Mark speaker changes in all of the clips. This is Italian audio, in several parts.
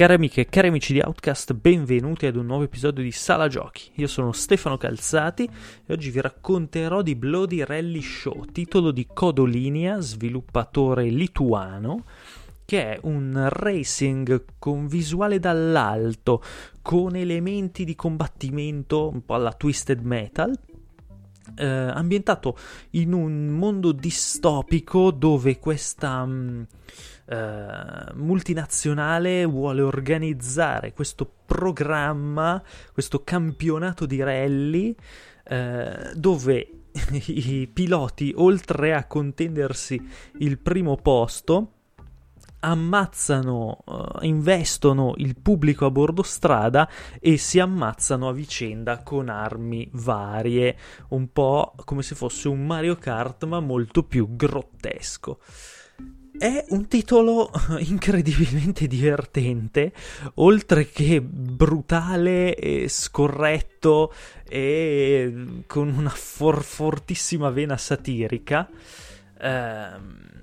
Speaker 1: Cari amiche e cari amici di Outcast, benvenuti ad un nuovo episodio di Sala Giochi. Io sono Stefano Calzati e oggi vi racconterò di Bloody Rally Show, titolo di Codolinea, sviluppatore lituano, che è un racing con visuale dall'alto, con elementi di combattimento un po' alla Twisted Metal, eh, ambientato in un mondo distopico dove questa mh, mm, eh, multinazionale vuole organizzare questo programma, questo campionato di rally eh, dove i piloti, oltre a contendersi il primo posto, ammazzano, uh, investono il pubblico a bordo strada e si ammazzano a vicenda con armi varie, un po' come se fosse un Mario Kart ma molto più grottesco. È un titolo incredibilmente divertente, oltre che brutale e scorretto e con una for- fortissima vena satirica. Ehm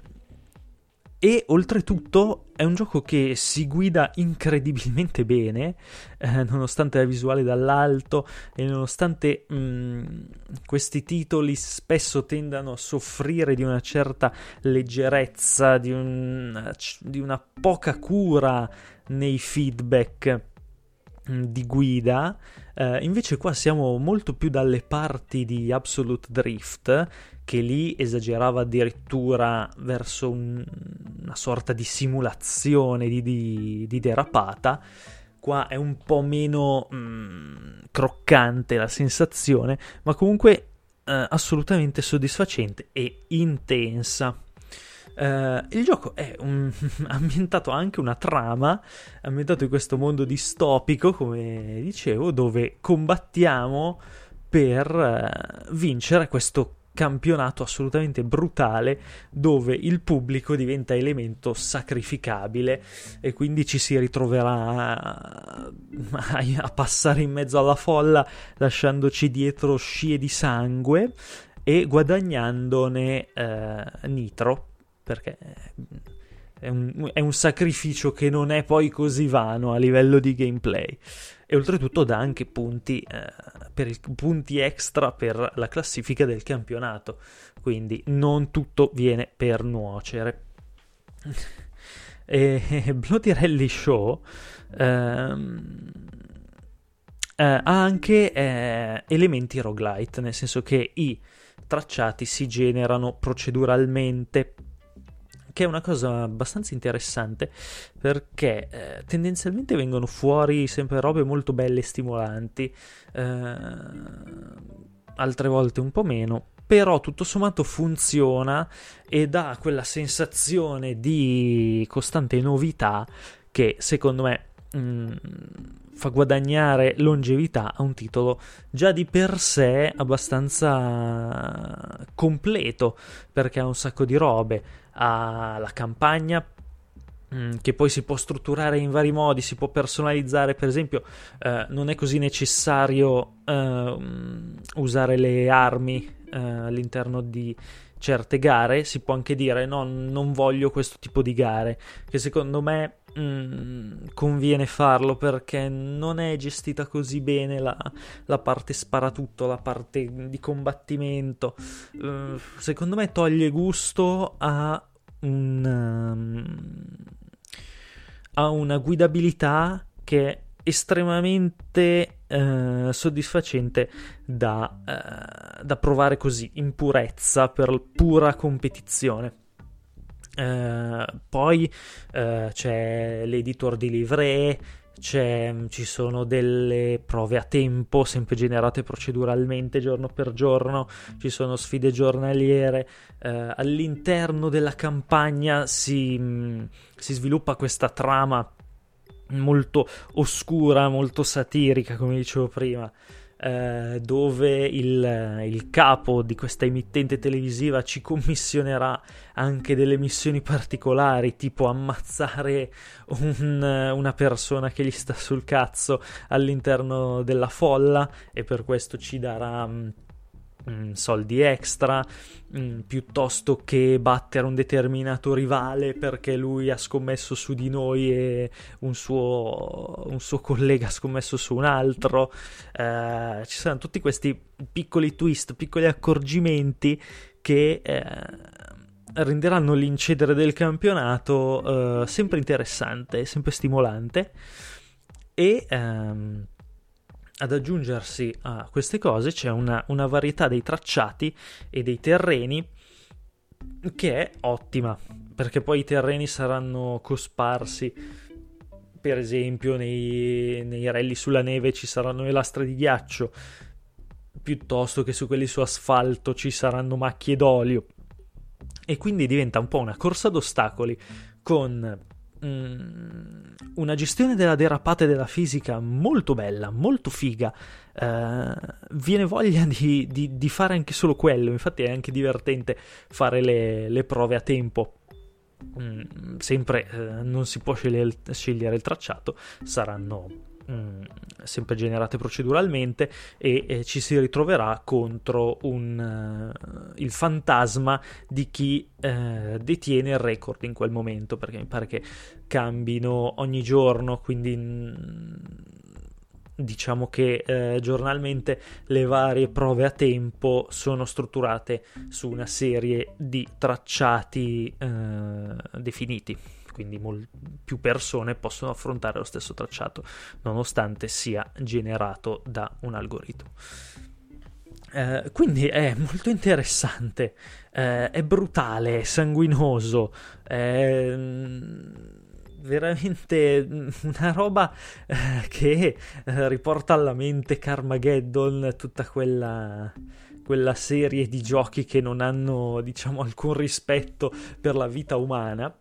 Speaker 1: e oltretutto è un gioco che si guida incredibilmente bene, eh, nonostante la visuale dall'alto e nonostante mh, mm, questi titoli spesso tendano a soffrire di una certa leggerezza, di, un, di una poca cura nei feedback mm, di guida. Uh, invece qua siamo molto più dalle parti di Absolute Drift, che lì esagerava addirittura verso un, una sorta di simulazione di, di, di, derapata. Qua è un po' meno mm, croccante la sensazione, ma comunque uh, assolutamente soddisfacente e intensa. Uh, il gioco è un, ambientato anche una trama, ambientato in questo mondo distopico, come dicevo, dove combattiamo per uh, vincere questo campionato assolutamente brutale dove il pubblico diventa elemento sacrificabile e quindi ci si ritroverà a, a passare in mezzo alla folla lasciandoci dietro scie di sangue e guadagnandone eh, nitro perché è un, è un, sacrificio che non è poi così vano a livello di gameplay e oltretutto dà anche punti, eh, per il, punti extra per la classifica del campionato. Quindi non tutto viene per nuocere. E Bloody Rally Show ehm, eh, ha anche eh, elementi roguelite nel senso che i tracciati si generano proceduralmente che è una cosa abbastanza interessante perché eh, tendenzialmente vengono fuori sempre robe molto belle e stimolanti, eh, altre volte un po' meno, però tutto sommato funziona e dà quella sensazione di costante novità che secondo me mh, mm, fa guadagnare longevità a un titolo già di per sé abbastanza completo perché ha un sacco di robe. Ha la campagna mm, che poi si può strutturare in vari modi, si può personalizzare, per esempio eh, non è così necessario eh, usare le armi eh, all'interno di certe gare, si può anche dire no, non voglio questo tipo di gare, che secondo me mm, conviene farlo perché non è gestita così bene la, la parte sparatutto, la parte di combattimento. Uh, secondo me toglie gusto a un, um, a una guidabilità che è estremamente uh, soddisfacente da, uh, da provare così in purezza per pura competizione. Uh, poi uh, c'è l'editor di livree, ci sono delle prove a tempo, sempre generate proceduralmente giorno per giorno, ci sono sfide giornaliere. Uh, all'interno della campagna si, mh, si sviluppa questa trama molto oscura, molto satirica, come dicevo prima. Eh, dove il, il, capo di questa emittente televisiva ci commissionerà anche delle missioni particolari, tipo ammazzare un, una persona che gli sta sul cazzo all'interno della folla e per questo ci darà mm, soldi extra, mm, piuttosto che battere un determinato rivale perché lui ha scommesso su di noi e un suo, un suo collega ha scommesso su un altro. Eh, ci saranno tutti questi piccoli twist, piccoli accorgimenti che eh, renderanno l'incedere del campionato eh, sempre interessante, sempre stimolante e ehm, ad aggiungersi a queste cose c'è una, una varietà dei tracciati e dei terreni che è ottima perché poi i terreni saranno cosparsi per esempio nei, nei rally sulla neve ci saranno le lastre di ghiaccio piuttosto che su quelli su asfalto ci saranno macchie d'olio. E quindi diventa un po' una corsa d'ostacoli con mm, una gestione della derapata e della fisica molto bella, molto figa. Uh, viene voglia di, di, di, fare anche solo quello. Infatti, è anche divertente fare le, le prove a tempo. Mm, sempre uh, non si può scegliere, scegliere il tracciato, saranno Mm, sempre generate proceduralmente e eh, ci si ritroverà contro un, uh, il fantasma di chi uh, detiene il record in quel momento perché mi pare che cambino ogni giorno quindi mm, diciamo che eh, giornalmente le varie prove a tempo sono strutturate su una serie di tracciati eh, definiti quindi mol- più persone possono affrontare lo stesso tracciato, nonostante sia generato da un algoritmo. Eh, quindi è molto interessante, eh, è brutale, è sanguinoso, è mm, veramente una roba eh, che eh, riporta alla mente Carmageddon, tutta quella quella serie di giochi che non hanno, diciamo, alcun rispetto per la vita umana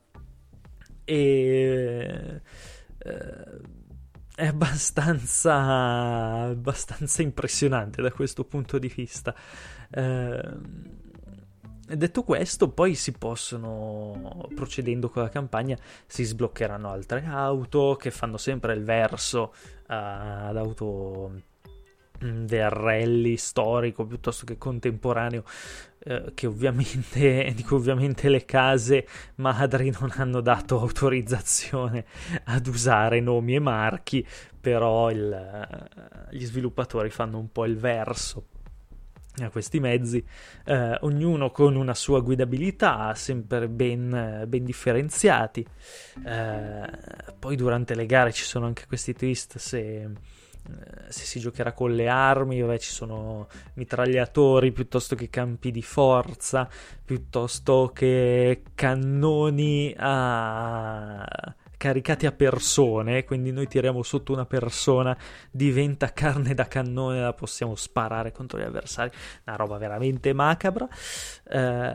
Speaker 1: e eh, è abbastanza, abbastanza impressionante da questo punto di vista. Eh, detto questo, poi si possono, procedendo con la campagna, si sbloccheranno altre auto che fanno sempre il verso uh, ad auto Mm, del rally storico piuttosto che contemporaneo eh, che ovviamente, di cui ovviamente le case madri non hanno dato autorizzazione ad usare nomi e marchi però il, gli sviluppatori fanno un po' il verso a questi mezzi, eh, ognuno con una sua guidabilità, sempre ben, ben differenziati. Eh, poi durante le gare ci sono anche questi twist se se si giocherà con le armi, vabbè, ci sono mitragliatori piuttosto che campi di forza, piuttosto che cannoni a caricati a persone, quindi noi tiriamo sotto una persona, diventa carne da cannone, la possiamo sparare contro gli avversari, una roba veramente macabra. Eh,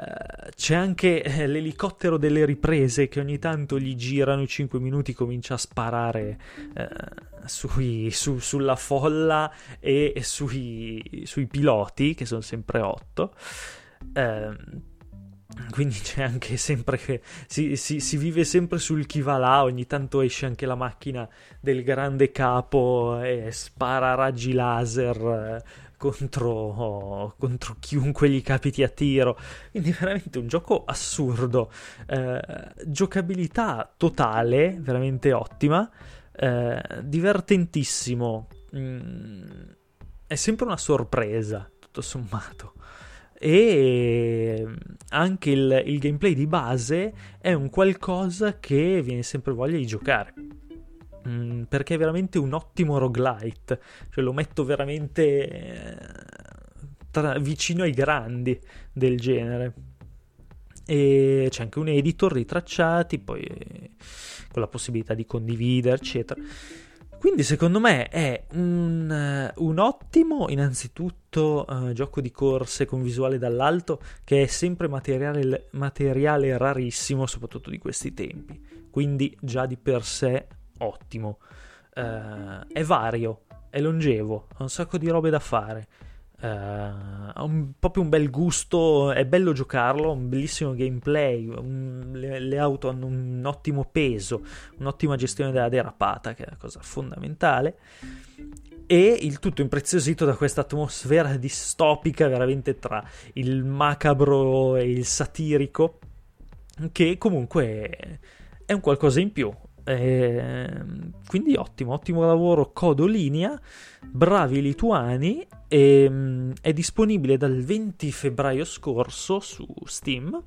Speaker 1: c'è anche eh, l'elicottero delle riprese che ogni tanto gli girano i 5 minuti, comincia a sparare eh, sui, su, sulla folla e, sui, sui, piloti, che sono sempre 8. Eh, quindi c'è anche sempre che si, si, si, vive sempre sul chi va là, ogni tanto esce anche la macchina del grande capo e spara raggi laser eh, contro, contro chiunque gli capiti a tiro. Quindi veramente un gioco assurdo, eh, giocabilità totale, veramente ottima, eh, divertentissimo, mm, è sempre una sorpresa, tutto sommato e anche il, il, gameplay di base è un qualcosa che viene sempre voglia di giocare. Mm, perché è veramente un ottimo roguelite, cioè lo metto veramente eh, tra, vicino ai grandi del genere. E c'è anche un editor di tracciati, poi con la possibilità di condividere, eccetera. Quindi secondo me è un, eh, un ottimo, innanzitutto, uh, gioco di corse con visuale dall'alto che è sempre materiale, materiale rarissimo, soprattutto di questi tempi. Quindi già di per sé ottimo. Uh, è vario, è longevo, ha un sacco di robe da fare. Ha un, proprio un bel gusto, è bello giocarlo, un bellissimo gameplay, un, le, le, auto hanno un ottimo peso, un'ottima gestione della derapata, che è la cosa fondamentale. e il tutto impreziosito da questa atmosfera distopica veramente tra il macabro e il satirico, che comunque è un qualcosa in più. E quindi ottimo, ottimo lavoro Codolinea, bravi lituani, e, mm, è disponibile dal 20 febbraio scorso su Steam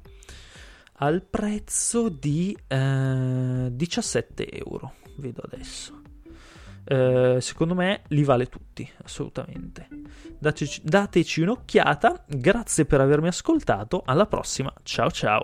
Speaker 1: al prezzo di eh, 17 euro, vedo adesso. Eh, secondo me li vale tutti, assolutamente. Dateci, dateci un'occhiata, grazie per avermi ascoltato, alla prossima, ciao ciao.